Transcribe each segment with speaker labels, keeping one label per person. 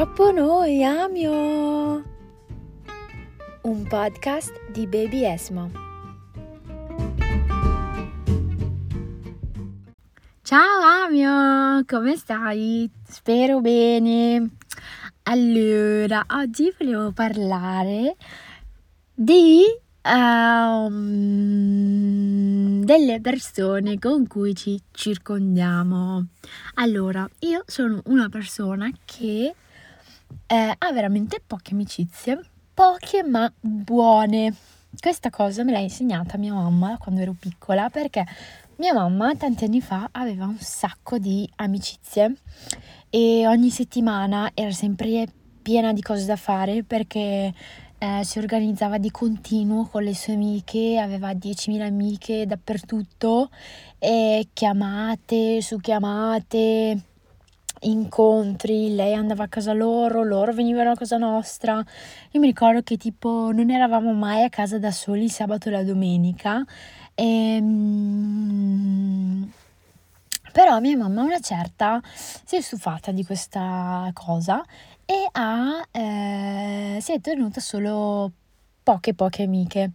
Speaker 1: Troppo noi amio! Un podcast di Baby Esmo. Ciao Amio, come stai? Spero bene. Allora, oggi volevo parlare di um, delle persone con cui ci circondiamo. Allora, io sono una persona che eh, ha veramente poche amicizie, poche ma buone. Questa cosa me l'ha insegnata mia mamma quando ero piccola perché mia mamma tanti anni fa aveva un sacco di amicizie e ogni settimana era sempre piena di cose da fare perché eh, si organizzava di continuo con le sue amiche, aveva 10.000 amiche dappertutto, e chiamate su chiamate, incontri, lei andava a casa loro, loro venivano a casa nostra. Io mi ricordo che tipo non eravamo mai a casa da soli il sabato e la domenica. E, ehm, però mia mamma una certa si è stufata di questa cosa e ha, eh, si è tenuta solo poche poche amiche.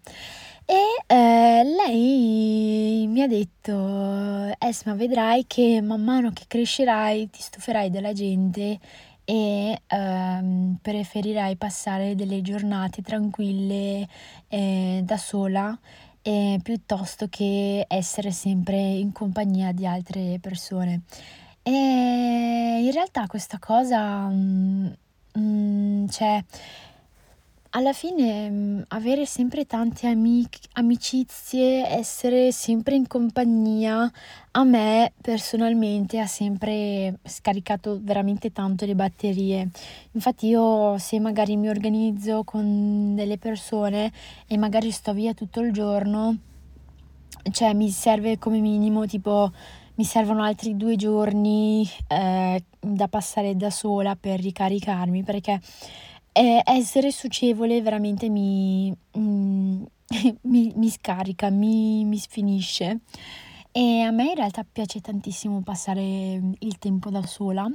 Speaker 1: E eh, lei mi ha detto, Esma, vedrai che man mano che crescerai ti stuferai della gente e ehm, preferirai passare delle giornate tranquille eh, da sola eh, piuttosto che essere sempre in compagnia di altre persone. E in realtà questa cosa... Mm, mm, cioè, alla fine mm, avere sempre tante amic- amicizie, essere sempre in compagnia, a me personalmente ha sempre scaricato veramente tanto le batterie. Infatti io se magari mi organizzo con delle persone e magari sto via tutto il giorno, cioè mi serve come minimo tipo mi servono altri due giorni eh, da passare da sola per ricaricarmi perché eh, essere socievole veramente mi, mm, mi, mi scarica, mi, mi sfinisce. E a me in realtà piace tantissimo passare il tempo da sola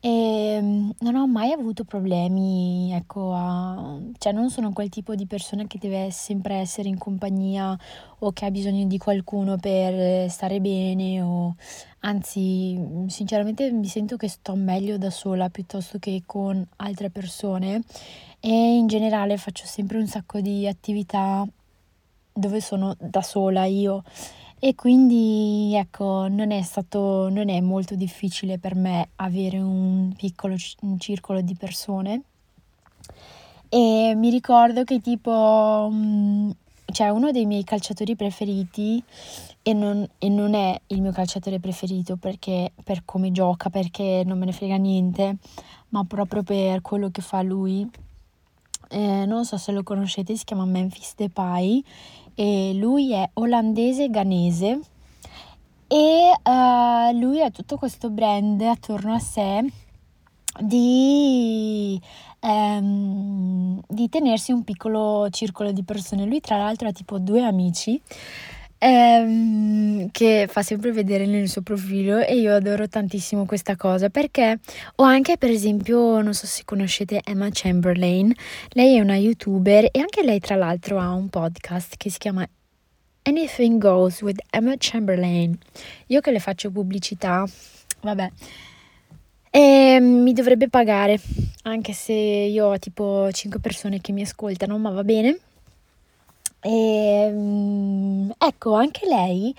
Speaker 1: e mm, non ho mai avuto problemi, ecco, a... cioè non sono quel tipo di persona che deve sempre essere in compagnia o che ha bisogno di qualcuno per stare bene o anzi, sinceramente mi sento che sto meglio da sola piuttosto che con altre persone e in generale faccio sempre un sacco di attività dove sono da sola io e quindi ecco non è stato non è molto difficile per me avere un piccolo un circolo di persone. E mi ricordo che tipo mm, cioè uno dei miei calciatori preferiti e non, e non è il mio calciatore preferito perché per come gioca perché non me ne frega niente ma proprio per quello che fa lui eh, non so se lo conoscete si chiama Memphis Depay e lui è olandese ganese e uh, lui ha tutto questo brand attorno a sé di, um, di tenersi un piccolo circolo di persone. Lui tra l'altro ha tipo due amici ehm, che fa sempre vedere nel suo profilo e io adoro tantissimo questa cosa perché ho anche per esempio, non so se conoscete Emma Chamberlain, lei è una youtuber e anche lei tra l'altro ha un podcast che si chiama Anything Goes with Emma Chamberlain. Io che le faccio pubblicità, vabbè. E mi dovrebbe pagare, anche se io ho tipo 5 persone che mi ascoltano, ma va bene. E, mm, ecco, anche lei,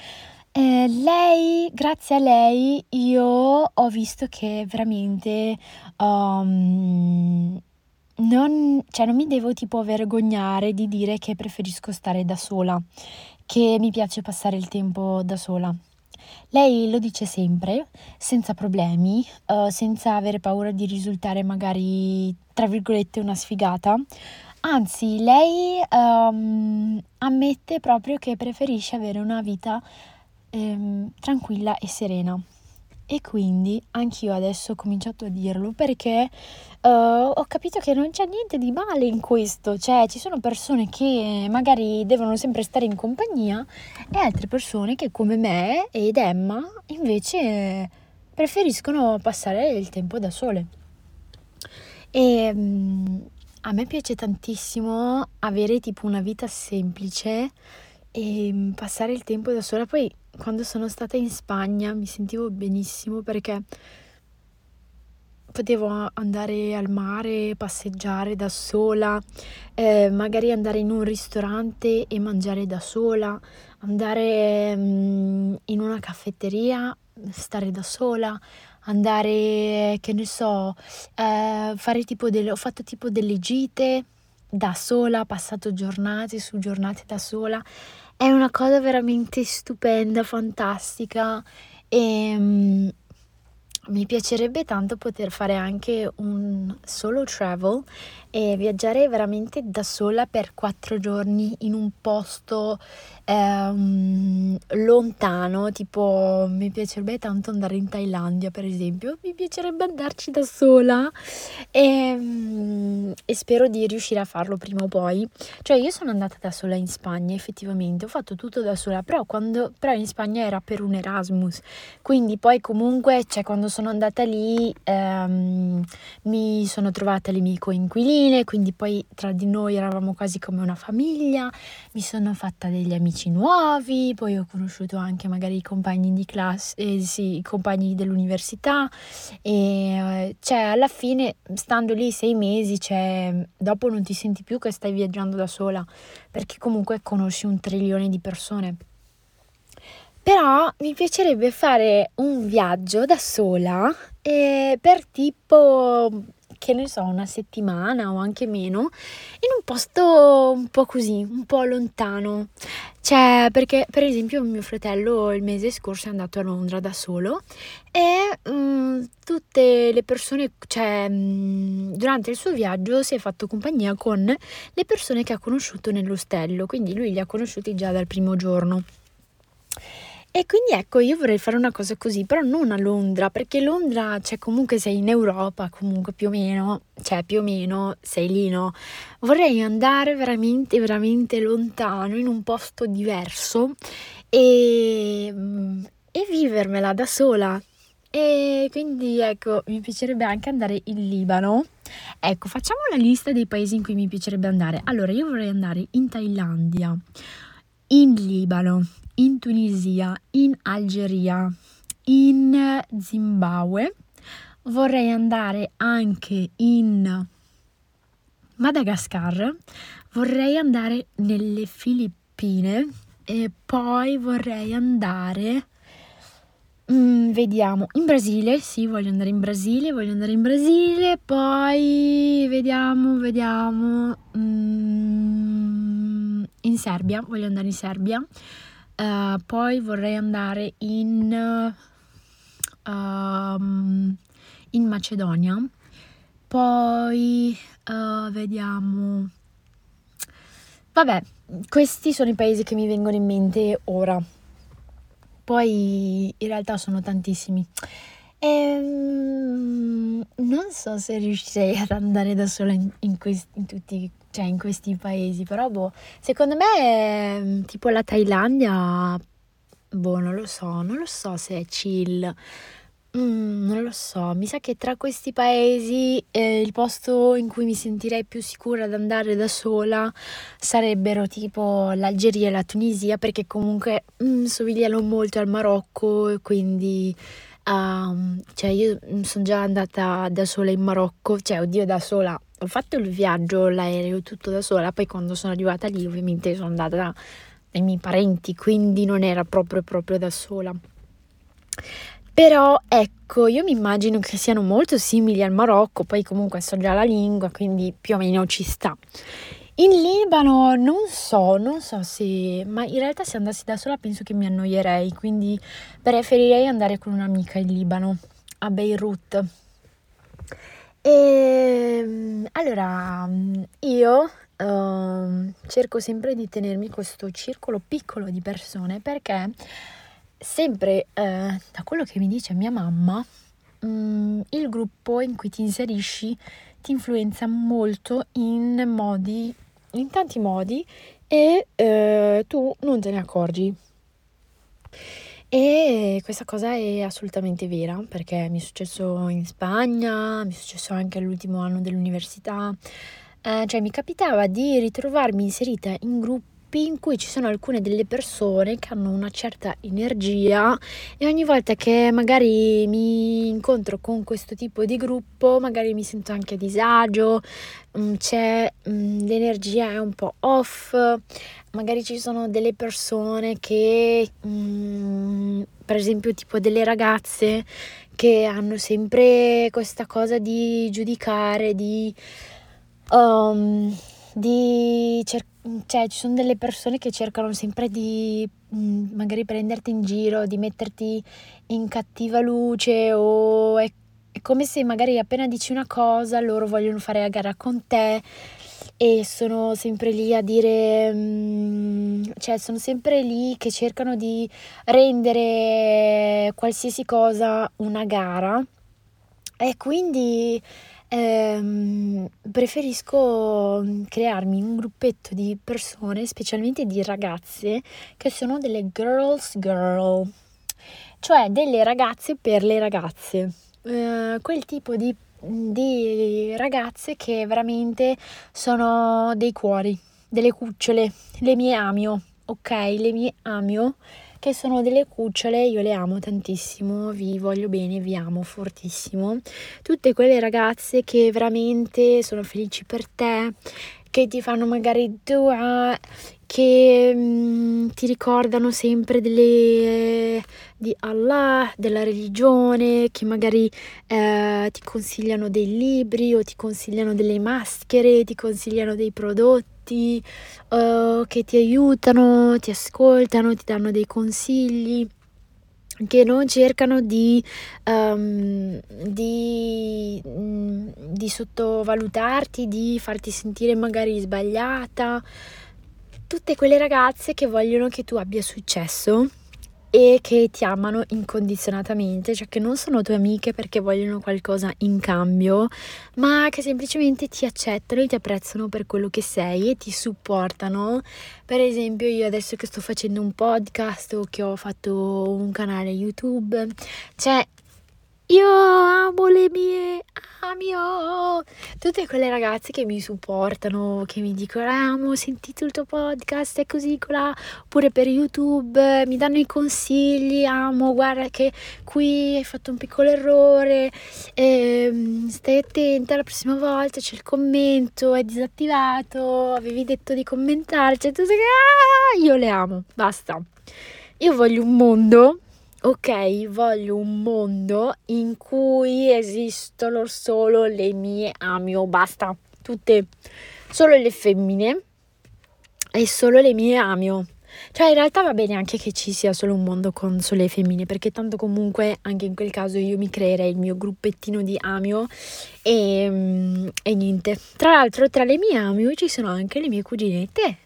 Speaker 1: eh, lei, grazie a lei, io ho visto che veramente um, non, cioè non mi devo tipo vergognare di dire che preferisco stare da sola, che mi piace passare il tempo da sola. Lei lo dice sempre, senza problemi, uh, senza avere paura di risultare magari, tra virgolette, una sfigata. Anzi, lei um, ammette proprio che preferisce avere una vita um, tranquilla e serena. E quindi anch'io adesso ho cominciato a dirlo perché uh, ho capito che non c'è niente di male in questo, cioè ci sono persone che magari devono sempre stare in compagnia e altre persone che come me ed Emma invece preferiscono passare il tempo da sole. E mm, a me piace tantissimo avere tipo una vita semplice e mm, passare il tempo da sola. Poi quando sono stata in Spagna mi sentivo benissimo perché potevo andare al mare, passeggiare da sola, eh, magari andare in un ristorante e mangiare da sola, andare mm, in una caffetteria, stare da sola, andare, che ne so, eh, fare tipo delle, ho fatto tipo delle gite da sola, passato giornate su giornate da sola. È una cosa veramente stupenda, fantastica e mm, mi piacerebbe tanto poter fare anche un solo travel e viaggiare veramente da sola per quattro giorni in un posto ehm, lontano, tipo mi piacerebbe tanto andare in Thailandia per esempio, mi piacerebbe andarci da sola e, e spero di riuscire a farlo prima o poi. Cioè io sono andata da sola in Spagna effettivamente, ho fatto tutto da sola, però, quando, però in Spagna era per un Erasmus, quindi poi comunque cioè, quando sono andata lì ehm, mi sono trovata le mie coinquiline, quindi poi tra di noi eravamo quasi come una famiglia, mi sono fatta degli amici nuovi, poi ho conosciuto anche magari i compagni di classe, eh, sì, i compagni dell'università e eh, cioè alla fine stando lì sei mesi, cioè, dopo non ti senti più che stai viaggiando da sola, perché comunque conosci un trilione di persone. Però mi piacerebbe fare un viaggio da sola eh, per tipo che ne so, una settimana o anche meno, in un posto un po' così, un po' lontano. Cioè, perché per esempio mio fratello il mese scorso è andato a Londra da solo e mh, mm, tutte le persone, cioè mh, mm, durante il suo viaggio si è fatto compagnia con le persone che ha conosciuto nell'ostello, quindi lui li ha conosciuti già dal primo giorno. E quindi ecco, io vorrei fare una cosa così, però non a Londra, perché Londra, cioè comunque sei in Europa, comunque più o meno, cioè più o meno sei lì, no? Vorrei andare veramente, veramente lontano, in un posto diverso e, mm, e vivermela da sola. E quindi ecco, mi piacerebbe anche andare in Libano. Ecco, facciamo la lista dei paesi in cui mi piacerebbe andare. Allora, io vorrei andare in Thailandia, in Libano, in Tunisia, in Algeria, in Zimbabwe. Vorrei andare anche in Madagascar, vorrei andare nelle Filippine e poi vorrei andare mm, vediamo in Brasile, sì, voglio andare in Brasile, voglio andare in Brasile, poi vediamo, vediamo mm, in Serbia, voglio andare in Serbia. Uh, poi vorrei andare in, uh, in Macedonia. Poi uh, vediamo. Vabbè, questi sono i paesi che mi vengono in mente ora. Poi in realtà sono tantissimi. E, um, non so se riuscirei ad andare da sola in, in, questi, in tutti cioè in questi paesi, però boh, secondo me mm, tipo la Thailandia, boh, non lo so, non lo so se è chill. Mm, non lo so, mi sa che tra questi paesi eh, il posto in cui mi sentirei più sicura ad andare da sola sarebbero tipo l'Algeria e la Tunisia perché comunque mm, somigliano molto al Marocco e quindi um, cioè io mm, sono già andata da sola in Marocco, cioè oddio da sola ho fatto il viaggio, l'aereo, tutto da sola, poi quando sono arrivata lì ovviamente sono andata da, dai miei parenti, quindi non era proprio proprio da sola. Però ecco, io mi immagino che siano molto simili al Marocco, poi comunque so già la lingua, quindi più o meno ci sta. In Libano non so, non so se, ma in realtà se andassi da sola penso che mi annoierei, quindi preferirei andare con un'amica in Libano, a Beirut. E ehm, allora io uh, cerco sempre di tenermi questo circolo piccolo di persone perché sempre uh, da quello che mi dice mia mamma, um, il gruppo in cui ti inserisci ti influenza molto in modi, in tanti modi e uh, tu non te ne accorgi. E questa cosa è assolutamente vera perché mi è successo in Spagna, mi è successo anche all'ultimo anno dell'università, eh, cioè mi capitava di ritrovarmi inserita in gruppi in cui ci sono alcune delle persone che hanno una certa energia e ogni volta che magari mi incontro con questo tipo di gruppo magari mi sento anche a disagio, mm, c'è mm, l'energia è un po' off, magari ci sono delle persone che mm, per esempio tipo delle ragazze che hanno sempre questa cosa di giudicare, di um, di cercare cioè ci sono delle persone che cercano sempre di mh, mm, magari prenderti in giro, di metterti in cattiva luce o è, è, come se magari appena dici una cosa loro vogliono fare la gara con te e sono sempre lì a dire, mh, mm, cioè sono sempre lì che cercano di rendere qualsiasi cosa una gara. E quindi Ehm, preferisco mm, crearmi un gruppetto di persone, specialmente di ragazze, che sono delle girls girl, cioè delle ragazze per le ragazze. Eh, quel tipo di, di ragazze che veramente sono dei cuori, delle cucciole, le mie amio, ok? Le mie amio che sono delle cucciole, io le amo tantissimo, vi voglio bene, vi amo fortissimo. Tutte quelle ragazze che veramente sono felici per te, che ti fanno magari dua, che mm, ti ricordano sempre delle, di Allah, della religione, che magari eh, ti consigliano dei libri o ti consigliano delle maschere, ti consigliano dei prodotti tutti uh, che ti aiutano, ti ascoltano, ti danno dei consigli che non cercano di, um, di, mm, di sottovalutarti, di farti sentire magari sbagliata. Tutte quelle ragazze che vogliono che tu abbia successo e che ti amano incondizionatamente, cioè che non sono tue amiche perché vogliono qualcosa in cambio, ma che semplicemente ti accettano e ti apprezzano per quello che sei e ti supportano. Per esempio, io adesso che sto facendo un podcast o che ho fatto un canale YouTube, cioè io amo le mie Amio! Tutte quelle ragazze che mi supportano, che mi dicono amo, ho sentito il tuo podcast, è così, colà, oppure per YouTube, mi danno i consigli, amo, guarda che qui hai fatto un piccolo errore, eh, stai attenta la prossima volta, c'è il commento, è disattivato, avevi detto di commentare, cioè tutte che... Ah, io le amo, basta. Io voglio un mondo ok, voglio un mondo in cui esistono solo le mie amio, basta, tutte, solo le femmine e solo le mie amio. Cioè in realtà va bene anche che ci sia solo un mondo con sole femmine, perché tanto comunque anche in quel caso io mi creerei il mio gruppettino di amio e, mm, e niente. Tra l'altro tra le mie amio ci sono anche le mie cuginette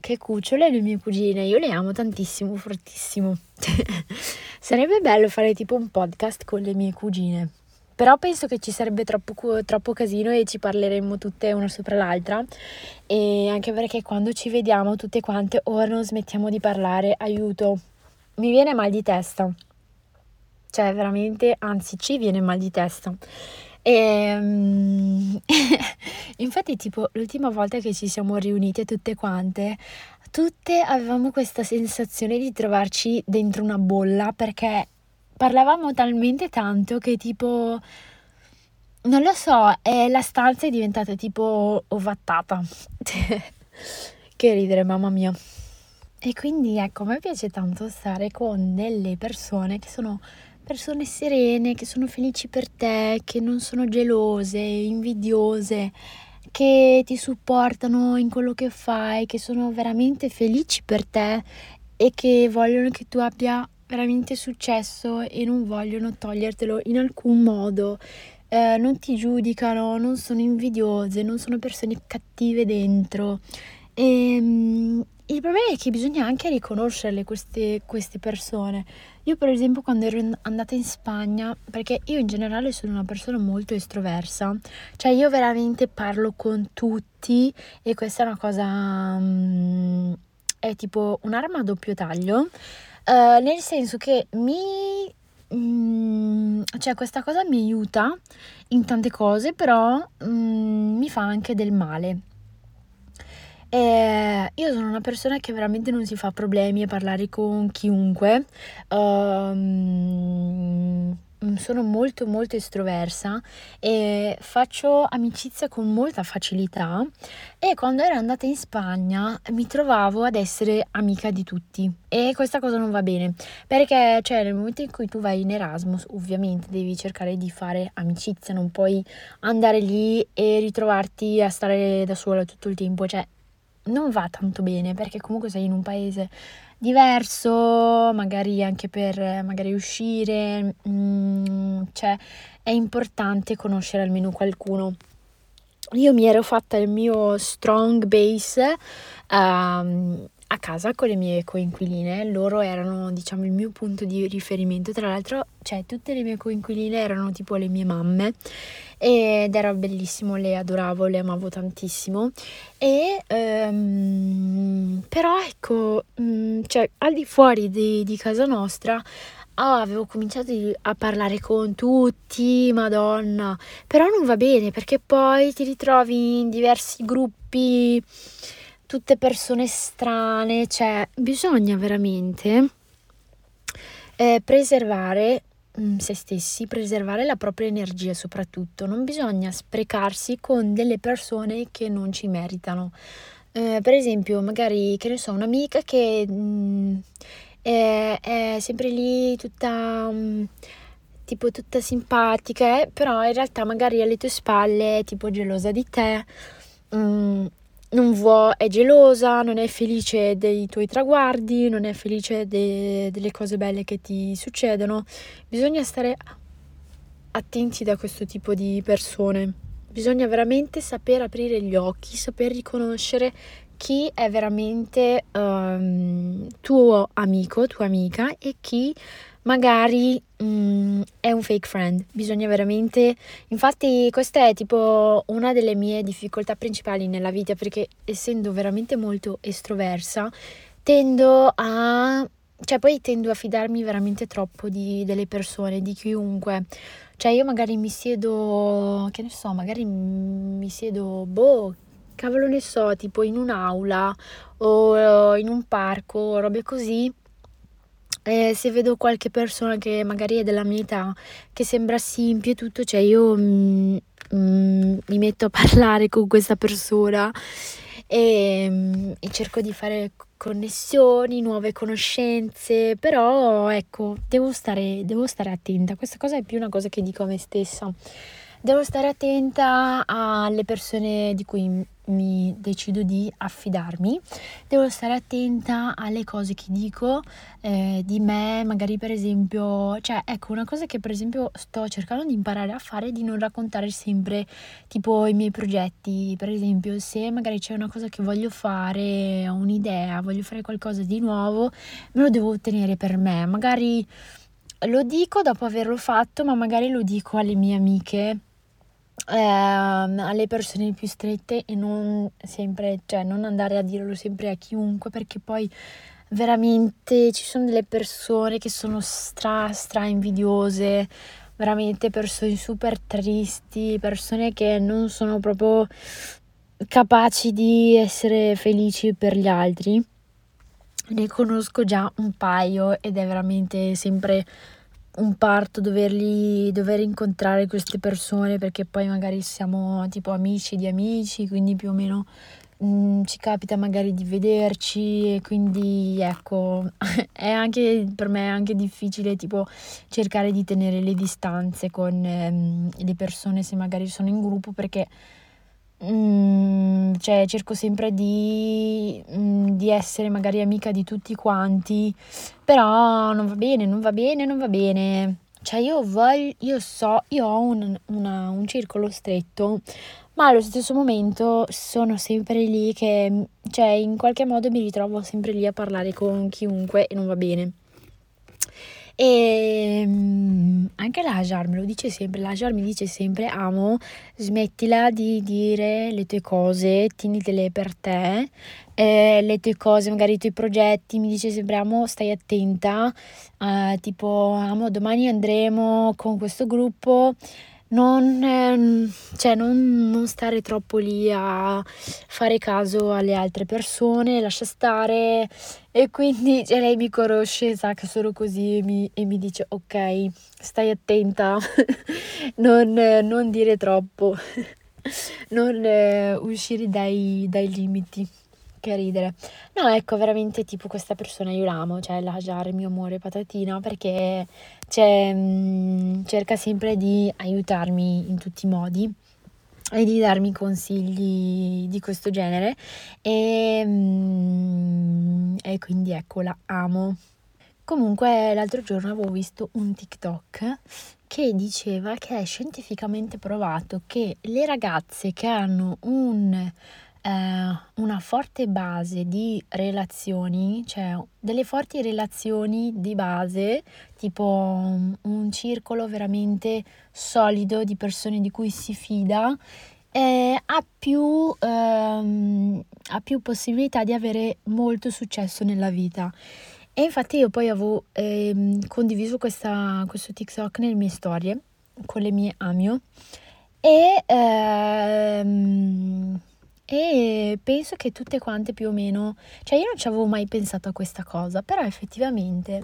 Speaker 1: che cucciole le mie cugine, io le amo tantissimo, fortissimo. sarebbe bello fare tipo un podcast con le mie cugine. Però penso che ci sarebbe troppo, troppo casino e ci parleremmo tutte una sopra l'altra. E anche perché quando ci vediamo tutte quante, ora non smettiamo di parlare, aiuto. Mi viene mal di testa. Cioè, veramente, anzi, ci viene mal di testa. E um, infatti, tipo, l'ultima volta che ci siamo riunite tutte quante, tutte avevamo questa sensazione di trovarci dentro una bolla perché parlavamo talmente tanto che tipo non lo so, eh, la stanza è diventata tipo ovattata. che ridere, mamma mia. E quindi ecco, a me piace tanto stare con delle persone che sono persone serene, che sono felici per te, che non sono gelose, invidiose, che ti supportano in quello che fai, che sono veramente felici per te e che vogliono che tu abbia veramente successo e non vogliono togliertelo in alcun modo. Eh, non ti giudicano, non sono invidiose, non sono persone cattive dentro. E, um, il problema è che bisogna anche riconoscerle queste, queste persone. Io per esempio quando ero andata in Spagna, perché io in generale sono una persona molto estroversa, cioè io veramente parlo con tutti e questa è una cosa, um, è tipo un'arma a doppio taglio, uh, nel senso che mi... Mm, cioè questa cosa mi aiuta in tante cose, però mm, mi fa anche del male. E io sono una persona che veramente non si fa problemi a parlare con chiunque. Um, sono molto molto estroversa e faccio amicizia con molta facilità e quando ero andata in Spagna mi trovavo ad essere amica di tutti e questa cosa non va bene perché cioè nel momento in cui tu vai in Erasmus ovviamente devi cercare di fare amicizia non puoi andare lì e ritrovarti a stare da sola tutto il tempo cioè non va tanto bene perché comunque sei in un paese diverso, magari anche per magari uscire, mm, cioè è importante conoscere almeno qualcuno. Io mi ero fatta il mio strong base um, a casa con le mie coinquiline, loro erano diciamo il mio punto di riferimento, tra l'altro cioè tutte le mie coinquiline erano tipo le mie mamme ed era bellissimo, le adoravo, le amavo tantissimo. E um, però ecco, um, cioè al di fuori di, di casa nostra Oh, avevo cominciato a parlare con tutti, madonna, però non va bene perché poi ti ritrovi in diversi gruppi tutte persone strane, cioè bisogna veramente eh, preservare mm, se stessi, preservare la propria energia soprattutto, non bisogna sprecarsi con delle persone che non ci meritano. Eh, per esempio, magari, che ne so, un'amica che mh, mm, è, è, sempre lì tutta... Mh, mm, tipo tutta simpatica, eh, però in realtà magari alle tue spalle è tipo gelosa di te, mm, non vuole, è gelosa, non è felice dei tuoi traguardi, non è felice de, delle cose belle che ti succedono. Bisogna stare attenti da questo tipo di persone. Bisogna veramente saper aprire gli occhi, saper riconoscere chi è veramente um, tuo amico, tua amica e chi magari mm, è un fake friend, bisogna veramente, infatti questa è tipo una delle mie difficoltà principali nella vita perché essendo veramente molto estroversa tendo a, cioè poi tendo a fidarmi veramente troppo di, delle persone, di chiunque, cioè io magari mi siedo, che ne so, magari mi siedo, boh, cavolo ne so, tipo in un'aula o in un parco, robe così eh, se vedo qualche persona che magari è della mia età, che sembra simpio e tutto, cioè io mm, mm, mi metto a parlare con questa persona e, mm, e, cerco di fare connessioni, nuove conoscenze, però ecco, devo stare, devo stare attenta. Questa cosa è più una cosa che dico a me stessa. Devo stare attenta alle persone di cui mi decido di affidarmi, devo stare attenta alle cose che dico eh, di me, magari per esempio, cioè ecco una cosa che per esempio sto cercando di imparare a fare è di non raccontare sempre tipo i miei progetti, per esempio se magari c'è una cosa che voglio fare, ho un'idea, voglio fare qualcosa di nuovo, me lo devo ottenere per me, magari lo dico dopo averlo fatto, ma magari lo dico alle mie amiche eh, alle persone più strette e non sempre, cioè non andare a dirlo sempre a chiunque perché poi veramente ci sono delle persone che sono stra stra invidiose, veramente persone super tristi, persone che non sono proprio capaci di essere felici per gli altri. Ne conosco già un paio ed è veramente sempre un parto doverli, dover incontrare queste persone perché poi magari siamo tipo amici di amici, quindi più o meno mh, mm, ci capita magari di vederci e quindi ecco, è anche per me è anche difficile tipo cercare di tenere le distanze con ehm, le persone se magari sono in gruppo perché Mm, cioè cerco sempre di, mm, di essere magari amica di tutti quanti, però non va bene, non va bene, non va bene. Cioè io voglio, io so, io ho un, una, un circolo stretto, ma allo stesso momento sono sempre lì che, cioè in qualche modo mi ritrovo sempre lì a parlare con chiunque e non va bene. E mm, anche la Hajar me lo dice sempre, la Hajar mi dice sempre amo, smettila di dire le tue cose, tienitele per te, eh, le tue cose, magari i tuoi progetti, mi dice sempre amo, stai attenta, eh, tipo amo, domani andremo con questo gruppo non, ehm, cioè non, non stare troppo lì a fare caso alle altre persone, lascia stare. E quindi cioè, lei mi conosce, sa che sono così e mi, e mi dice ok, stai attenta, non, non dire troppo, non eh, uscire dai, dai limiti che ridere. No, ecco, veramente tipo questa persona io l'amo, cioè la il mio amore patatina, perché cioè, mh, cerca sempre di aiutarmi in tutti i modi e di darmi consigli di questo genere e, mh, e quindi ecco la amo. Comunque l'altro giorno avevo visto un TikTok che diceva che è scientificamente provato che le ragazze che hanno un una forte base di relazioni, cioè delle forti relazioni di base, tipo un, un circolo veramente solido di persone di cui si fida, eh, ha, più, ehm, ha più possibilità di avere molto successo nella vita. E infatti io poi avevo ehm, condiviso questa, questo TikTok nelle mie storie con le mie amio e ehm, e penso che tutte quante più o meno, cioè io non ci avevo mai pensato a questa cosa, però effettivamente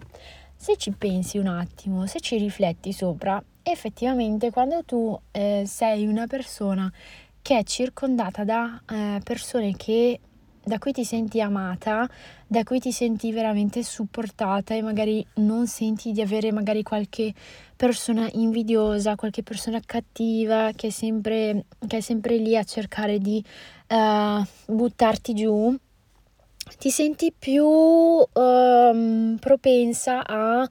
Speaker 1: se ci pensi un attimo, se ci rifletti sopra, effettivamente quando tu eh, sei una persona che è circondata da eh, persone che da cui ti senti amata, da cui ti senti veramente supportata e magari non senti di avere magari qualche persona invidiosa, qualche persona cattiva che è sempre, che è sempre lì a cercare di uh, buttarti giù, ti senti più um, propensa a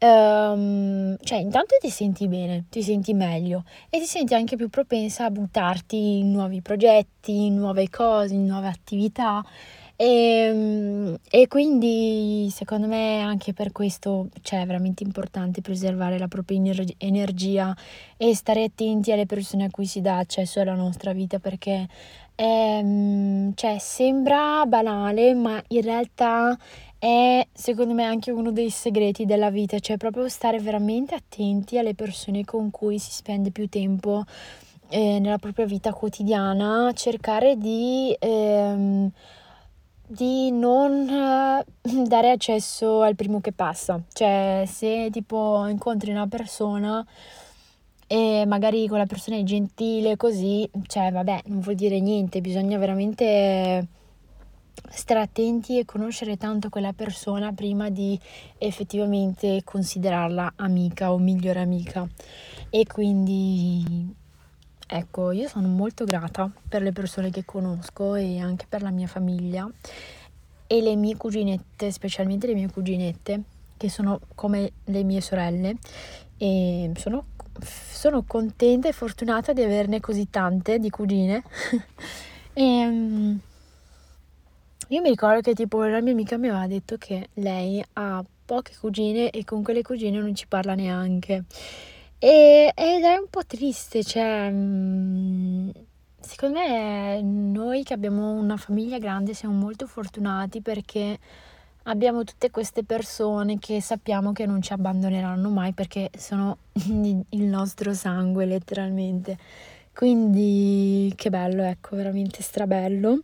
Speaker 1: um, cioè intanto ti senti bene, ti senti meglio e ti senti anche più propensa a buttarti in nuovi progetti, in nuove cose, in nuove attività. E, ehm, e quindi secondo me anche per questo cioè, è veramente importante preservare la propria ener- energia e stare attenti alle persone a cui si dà accesso alla nostra vita perché ehm, cioè, sembra banale ma in realtà è secondo me anche uno dei segreti della vita, cioè proprio stare veramente attenti alle persone con cui si spende più tempo eh, nella propria vita quotidiana, cercare di, ehm, di non eh, dare accesso al primo che passa, cioè se tipo incontri una persona e magari quella persona è gentile così, cioè vabbè, non vuol dire niente, bisogna veramente stare attenti e conoscere tanto quella persona prima di effettivamente considerarla amica o migliore amica. E quindi ecco, io sono molto grata per le persone che conosco e anche per la mia famiglia e le mie cuginette, specialmente le mie cuginette, che sono come le mie sorelle e sono, sono contenta e fortunata di averne così tante di cugine. e, um, io mi ricordo che tipo la mia amica mi aveva detto che lei ha poche cugine e con quelle cugine non ci parla neanche. E, ed è un po' triste, cioè, mm, secondo me noi che abbiamo una famiglia grande siamo molto fortunati perché abbiamo tutte queste persone che sappiamo che non ci abbandoneranno mai perché sono il nostro sangue letteralmente. Quindi che bello, ecco, veramente strabello.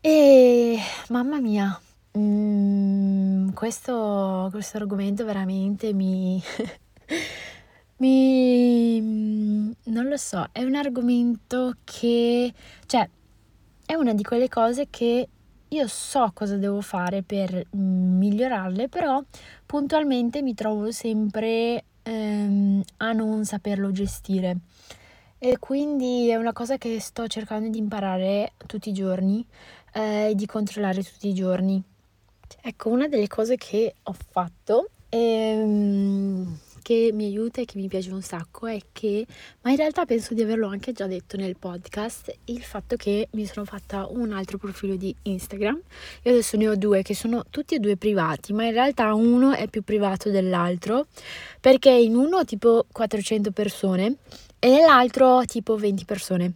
Speaker 1: E mamma mia, mm, questo, questo argomento veramente mi, mi... non lo so, è un argomento che, cioè, è una di quelle cose che io so cosa devo fare per migliorarle, però puntualmente mi trovo sempre ehm, a non saperlo gestire. E quindi è una cosa che sto cercando di imparare tutti i giorni eh, e di controllare tutti i giorni. Ecco, una delle cose che ho fatto, ehm, che mi aiuta e che mi piace un sacco è che, ma in realtà penso di averlo anche già detto nel podcast, il fatto che mi sono fatta un altro profilo di Instagram. Io adesso ne ho due che sono tutti e due privati, ma in realtà uno è più privato dell'altro, perché in uno ho tipo 400 persone e nell'altro tipo 20 persone.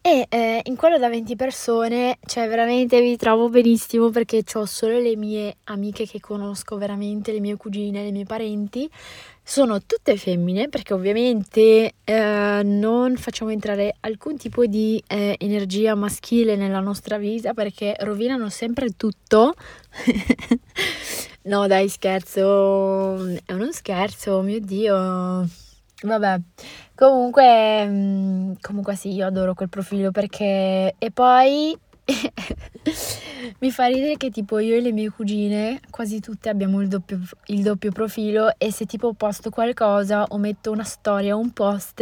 Speaker 1: E eh, in quello da 20 persone, cioè veramente mi trovo benissimo perché ho solo le mie amiche che conosco veramente, le mie cugine, le mie parenti. Sono tutte femmine perché ovviamente eh, non facciamo entrare alcun tipo di eh, energia maschile nella nostra vita perché rovinano sempre tutto. no dai scherzo, è uno scherzo, mio Dio. Vabbè, comunque, mm, comunque sì, io adoro quel profilo perché... E poi mi fa ridere che tipo io e le mie cugine, quasi tutte abbiamo il doppio, il doppio profilo e se tipo posto qualcosa o metto una storia o un post,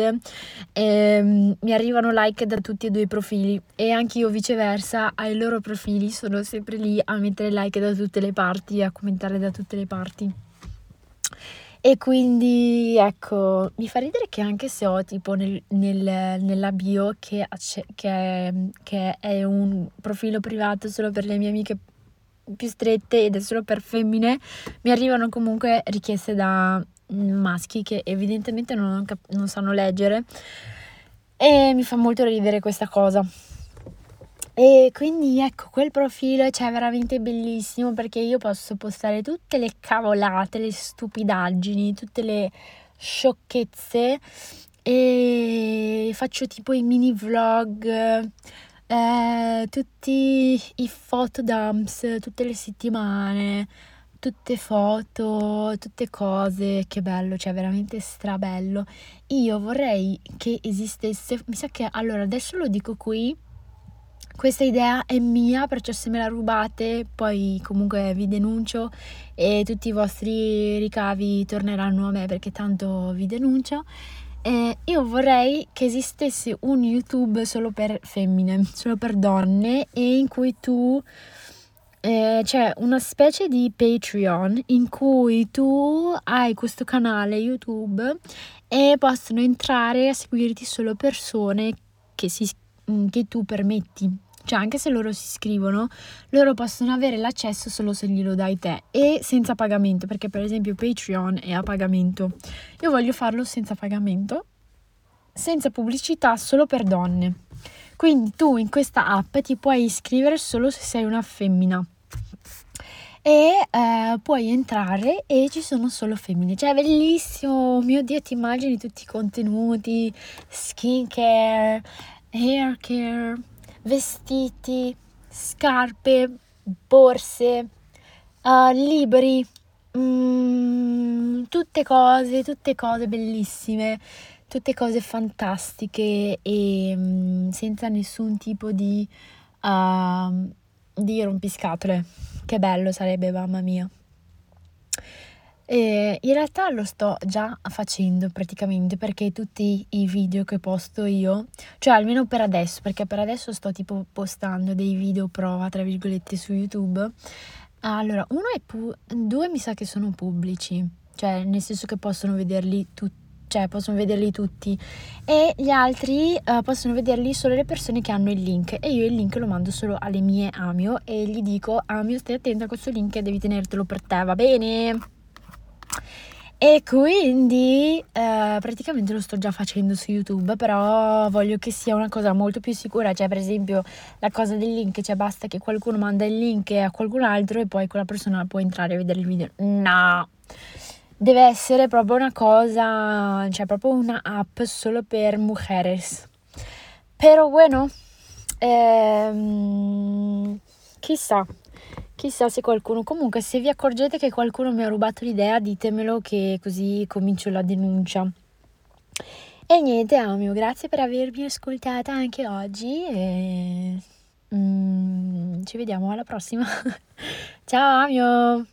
Speaker 1: ehm, mi arrivano like da tutti e due i profili e anche io viceversa ai loro profili sono sempre lì a mettere like da tutte le parti, a commentare da tutte le parti. E quindi ecco, mi fa ridere che anche se ho tipo nel, nel, nella bio che, che, che, è un profilo privato solo per le mie amiche più strette ed è solo per femmine, mi arrivano comunque richieste da maschi che evidentemente non, non sanno leggere e mi fa molto ridere questa cosa. E quindi ecco, quel profilo cioè veramente bellissimo perché io posso postare tutte le cavolate, le stupidaggini, tutte le sciocchezze e faccio tipo i mini vlog, eh, tutti i fotodumps tutte le settimane, tutte foto, tutte cose, che bello, cioè veramente strabello. Io vorrei che esistesse, mi sa che allora adesso lo dico qui questa idea è mia, perciò se me la rubate poi comunque vi denuncio e tutti i vostri ricavi torneranno a me perché tanto vi denuncio. Eh, io vorrei che esistesse un YouTube solo per femmine, solo per donne e in cui tu eh, c'è una specie di Patreon in cui tu hai questo canale YouTube e possono entrare a seguirti solo persone che, si, che tu permetti cioè, anche se loro si iscrivono, loro possono avere l'accesso solo se glielo dai te e senza pagamento, perché per esempio Patreon è a pagamento. Io voglio farlo senza pagamento, senza pubblicità, solo per donne. Quindi tu in questa app ti puoi iscrivere solo se sei una femmina e eh, puoi entrare e ci sono solo femmine. Cioè, è bellissimo! Mio Dio, ti immagini tutti i contenuti, skincare, hair care, vestiti, scarpe, borse, uh, libri, mm, tutte cose, tutte cose bellissime, tutte cose fantastiche e mm, senza nessun tipo di, uh, di rompiscatole. Che bello sarebbe, mamma mia. E in realtà lo sto già facendo praticamente perché tutti i video che posto io, cioè almeno per adesso, perché per adesso sto tipo postando dei video prova, tra virgolette, su YouTube. Allora, uno è pu- due mi sa che sono pubblici, cioè nel senso che possono vederli tutti cioè possono vederli tutti e gli altri uh, possono vederli solo le persone che hanno il link e io il link lo mando solo alle mie Amio e gli dico Amio stai attento a questo link devi tenertelo per te va bene e quindi eh, praticamente lo sto già facendo su YouTube, però voglio che sia una cosa molto più sicura, cioè per esempio la cosa del link, cioè basta che qualcuno manda il link a qualcun altro e poi quella persona può entrare a vedere il video. No, deve essere proprio una cosa, cioè proprio una app solo per mujeres. Però bueno, ehm, chissà, Chissà se qualcuno, comunque se vi accorgete che qualcuno mi ha rubato l'idea ditemelo che così comincio la denuncia. E niente Amio, grazie per avermi ascoltata anche oggi e mm, ci vediamo alla prossima. Ciao Amio!